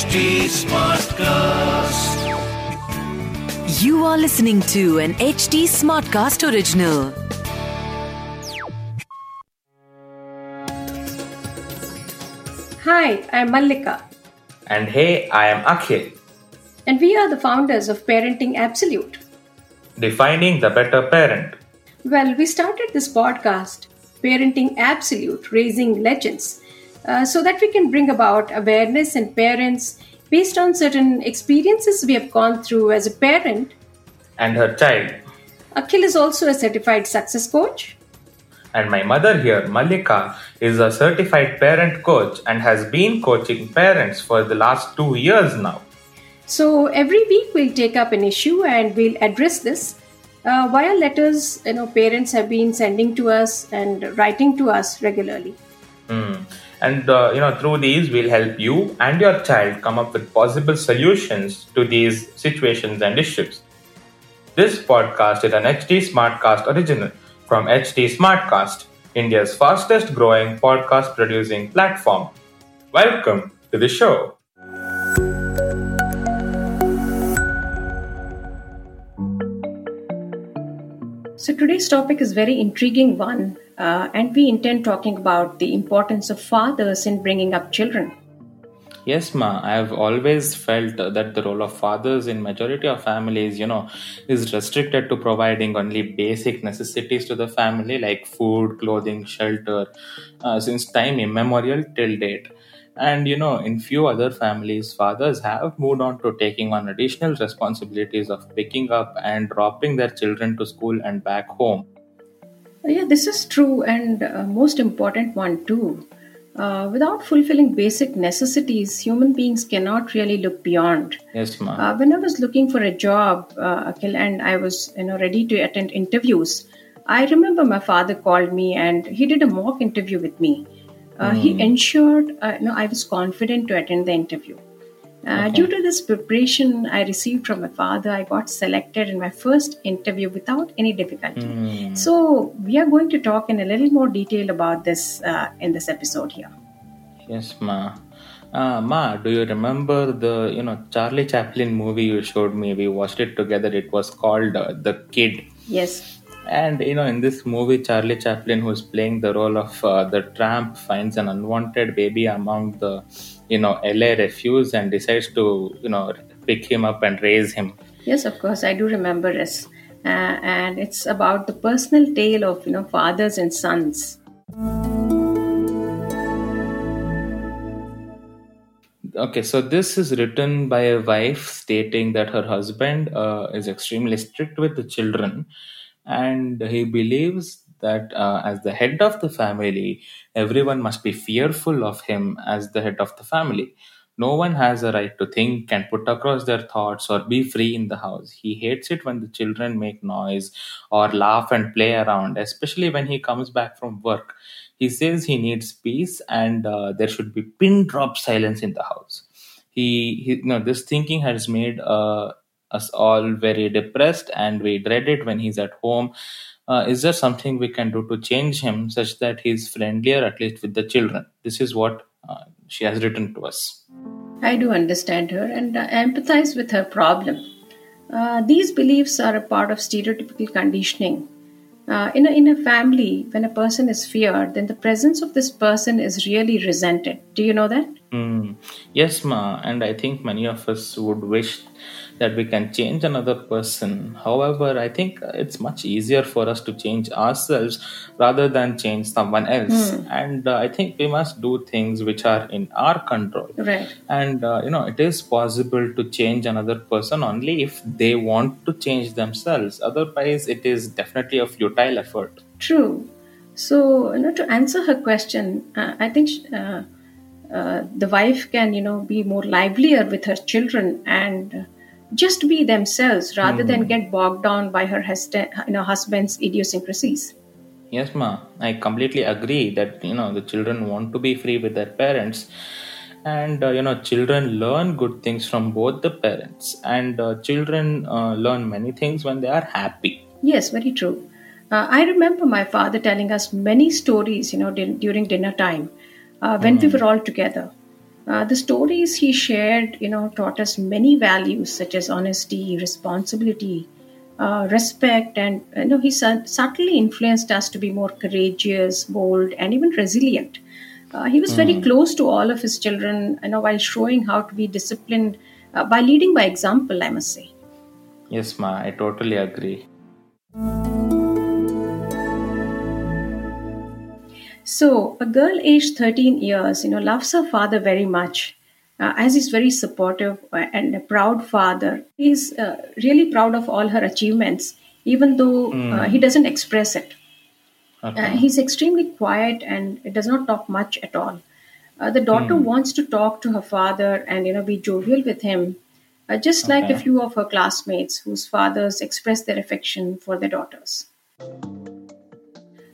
HT Smartcast. You are listening to an HT Smartcast original. Hi, I'm Mallika, And hey, I am Akhil, and we are the founders of Parenting Absolute. defining the better parent. Well, we started this podcast, Parenting Absolute Raising Legends, uh, so that we can bring about awareness in parents based on certain experiences we have gone through as a parent. And her child. Akhil is also a certified success coach. And my mother here, Mallika, is a certified parent coach and has been coaching parents for the last two years now. So every week we'll take up an issue and we'll address this uh, via letters. You know, parents have been sending to us and writing to us regularly. Hmm. And uh, you know, through these, we'll help you and your child come up with possible solutions to these situations and issues. This podcast is an HT Smartcast original from HT Smartcast, India's fastest growing podcast producing platform. Welcome to the show. So today's topic is very intriguing one, uh, and we intend talking about the importance of fathers in bringing up children. Yes, ma. I have always felt that the role of fathers in majority of families, you know, is restricted to providing only basic necessities to the family like food, clothing, shelter, uh, since time immemorial till date. And you know, in few other families, fathers have moved on to taking on additional responsibilities of picking up and dropping their children to school and back home. Yeah, this is true, and uh, most important one too. Uh, without fulfilling basic necessities, human beings cannot really look beyond. Yes, ma. Uh, when I was looking for a job, uh, Akhil, and I was you know ready to attend interviews, I remember my father called me and he did a mock interview with me. Uh, He ensured uh, you know I was confident to attend the interview. Uh, Due to this preparation I received from my father, I got selected in my first interview without any difficulty. So we are going to talk in a little more detail about this uh, in this episode here. Yes, ma. Uh, ma, do you remember the you know Charlie Chaplin movie you showed me? We watched it together. It was called uh, The Kid. Yes. And you know, in this movie, Charlie Chaplin, who's playing the role of uh, the tramp, finds an unwanted baby among the you know LA refuse and decides to you know pick him up and raise him. Yes, of course, I do remember this, uh, and it's about the personal tale of you know fathers and sons. Okay, so this is written by a wife stating that her husband uh, is extremely strict with the children, and he believes that uh, as the head of the family, everyone must be fearful of him as the head of the family. No one has a right to think and put across their thoughts or be free in the house. He hates it when the children make noise or laugh and play around, especially when he comes back from work. He says he needs peace and uh, there should be pin drop silence in the house. He, he you know, this thinking has made uh, us all very depressed and we dread it when he's at home. Uh, is there something we can do to change him such that he's friendlier, at least with the children? This is what uh, she has written to us. I do understand her and uh, empathize with her problem. Uh, these beliefs are a part of stereotypical conditioning. Uh, in, a, in a family, when a person is feared, then the presence of this person is really resented. Do you know that? Mm. Yes, ma, and I think many of us would wish that we can change another person. However, I think it's much easier for us to change ourselves rather than change someone else. And uh, I think we must do things which are in our control. Right. And uh, you know, it is possible to change another person only if they want to change themselves. Otherwise, it is definitely a futile effort. True. So, you know, to answer her question, uh, I think sh- uh, uh, the wife can, you know, be more livelier with her children and just be themselves rather than get bogged down by her husband, you know, husband's idiosyncrasies. Yes, ma. I completely agree that you know the children want to be free with their parents, and uh, you know children learn good things from both the parents, and uh, children uh, learn many things when they are happy. Yes, very true. Uh, I remember my father telling us many stories, you know, din- during dinner time uh, when we were all together. Uh, the stories he shared, you know, taught us many values such as honesty, responsibility, uh, respect, and you know, he su- subtly influenced us to be more courageous, bold, and even resilient. Uh, he was very close to all of his children, you know, while showing how to be disciplined uh, by leading by example. I must say. Yes, ma. I totally agree. So, a girl aged 13 years, you know, loves her father very much, uh, as he's very supportive and a proud father. He's uh, really proud of all her achievements, even though uh, he doesn't express it. Okay. Uh, he's extremely quiet and does not talk much at all. Uh, the daughter wants to talk to her father and you know be jovial with him, uh, just like a few of her classmates whose fathers express their affection for their daughters.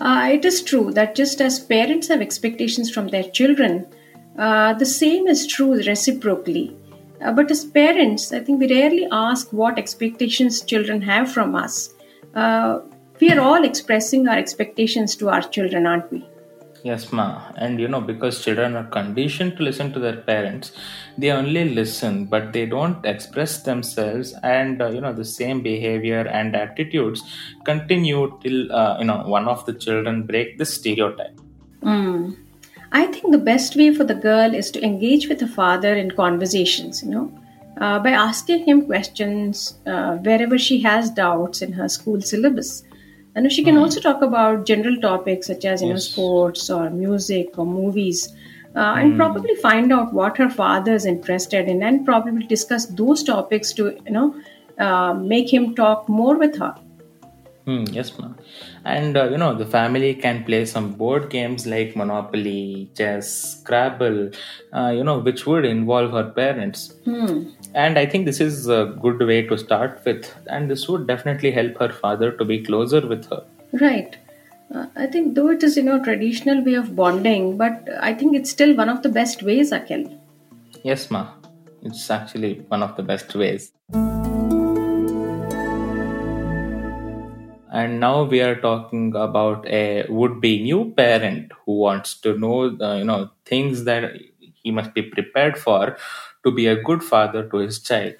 Uh, it is true that just as parents have expectations from their children, uh, the same is true reciprocally. Uh, but as parents, I think we rarely ask what expectations children have from us. Uh, we are all expressing our expectations to our children, aren't we? Yes, ma. And you know, because children are conditioned to listen to their parents, they only listen, but they don't express themselves. And uh, you know, the same behavior and attitudes continue till uh, you know one of the children break the stereotype. Mm. I think the best way for the girl is to engage with the father in conversations, you know, uh, by asking him questions uh, wherever she has doubts in her school syllabus. And she can also talk about general topics such as, you know, sports or music or movies. Uh, and probably find out what her father is interested in and probably discuss those topics to you know uh, make him talk more with her Hmm, yes, ma'am. And uh, you know, the family can play some board games like Monopoly, chess, Scrabble, uh, you know, which would involve her parents. And I think this is a good way to start with, and this would definitely help her father to be closer with her. Right. Uh, I think though it is you know traditional way of bonding, but I think it's still one of the best ways, Akhil. Yes, ma. It's actually one of the best ways. And now we are talking about a would-be new parent who wants to know, uh, you know, things that he must be prepared for to be a good father to his child.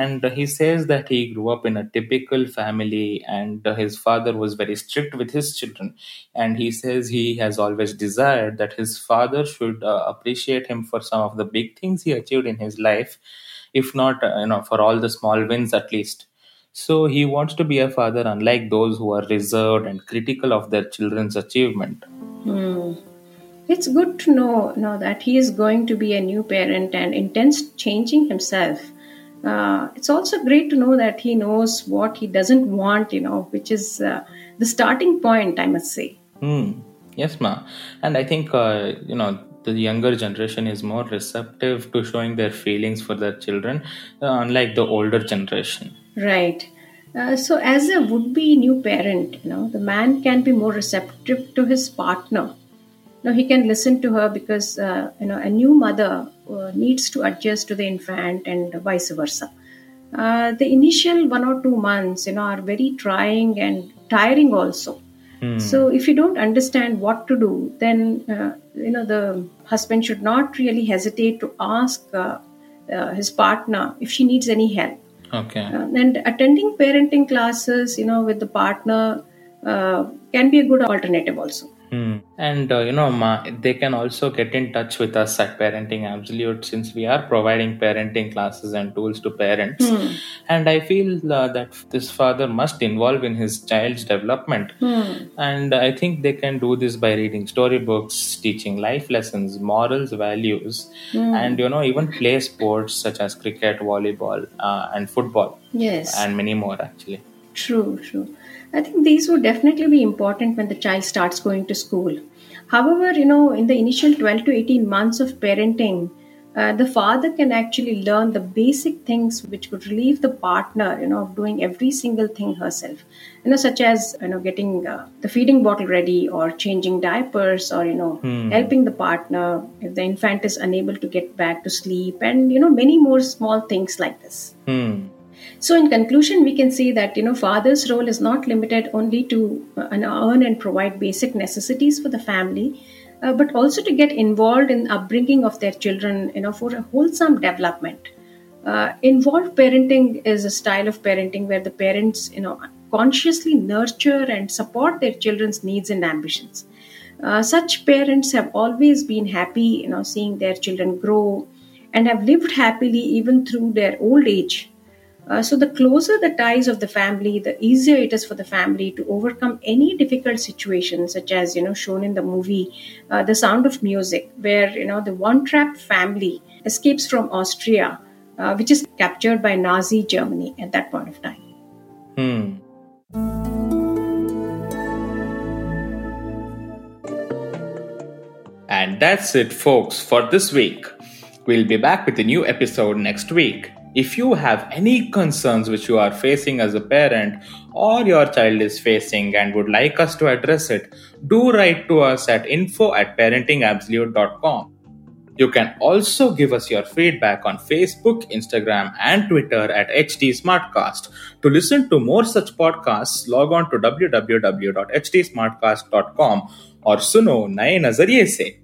And he says that he grew up in a typical family, and his father was very strict with his children. And he says he has always desired that his father should uh, appreciate him for some of the big things he achieved in his life, if not, uh, you know, for all the small wins at least. So he wants to be a father, unlike those who are reserved and critical of their children's achievement. It's good to know, know that he is going to be a new parent and intends changing himself. Uh, it's also great to know that he knows what he doesn't want, you know, which is uh, the starting point, I must say. Hmm. Yes, ma. And I think uh, you know the younger generation is more receptive to showing their feelings for their children, uh, unlike the older generation. Right. Uh, so, as a would-be new parent, you know, the man can be more receptive to his partner. Now, he can listen to her because uh, you know a new mother uh, needs to adjust to the infant and vice versa. Uh, the initial one or two months, you know, are very trying and tiring also. So, if you don't understand what to do, then uh, you know the husband should not really hesitate to ask uh, uh, his partner if she needs any help. Okay. Uh, and attending parenting classes, you know, with the partner uh, can be a good alternative also. Hmm. And uh, you know, ma, they can also get in touch with us at Parenting Absolute since we are providing parenting classes and tools to parents. And I feel uh, that this father must involve in his child's development. And I think they can do this by reading storybooks, teaching life lessons, morals, values, and you know, even play sports such as cricket, volleyball, uh, and football, Yes, and many more actually. True, true. I think these would definitely be important when the child starts going to school. However, you know, in the initial 12 to 18 months of parenting, uh, the father can actually learn the basic things which could relieve the partner, you know, of doing every single thing herself, you know, such as you know getting uh, the feeding bottle ready or changing diapers or you know Hmm. helping the partner if the infant is unable to get back to sleep and you know many more small things like this. Hmm. So, in conclusion, we can say that you know father's role is not limited only to uh, earn and provide basic necessities for the family, uh, but also to get involved in upbringing of their children, you know, for a wholesome development. Uh, involved parenting is a style of parenting where the parents, you know, consciously nurture and support their children's needs and ambitions. Uh, such parents have always been happy, you know, seeing their children grow and have lived happily even through their old age. Uh, so the closer the ties of the family, the easier it is for the family to overcome any difficult situation, such as you know shown in the movie uh, "The Sound of Music," where you know the von Trapp family escapes from Austria, uh, which is captured by Nazi Germany at that point of time. Hmm. And that's it, folks, for this week. We'll be back with a new episode next week. If you have any concerns which you are facing as a parent or your child is facing and would like us to address it, do write to us at info at parentingabsolute.com. You can also give us your feedback on Facebook, Instagram, and Twitter at HT Smartcast. To listen to more such podcasts, log on to www.htsmartcast.com और सुनो नए नजरिए से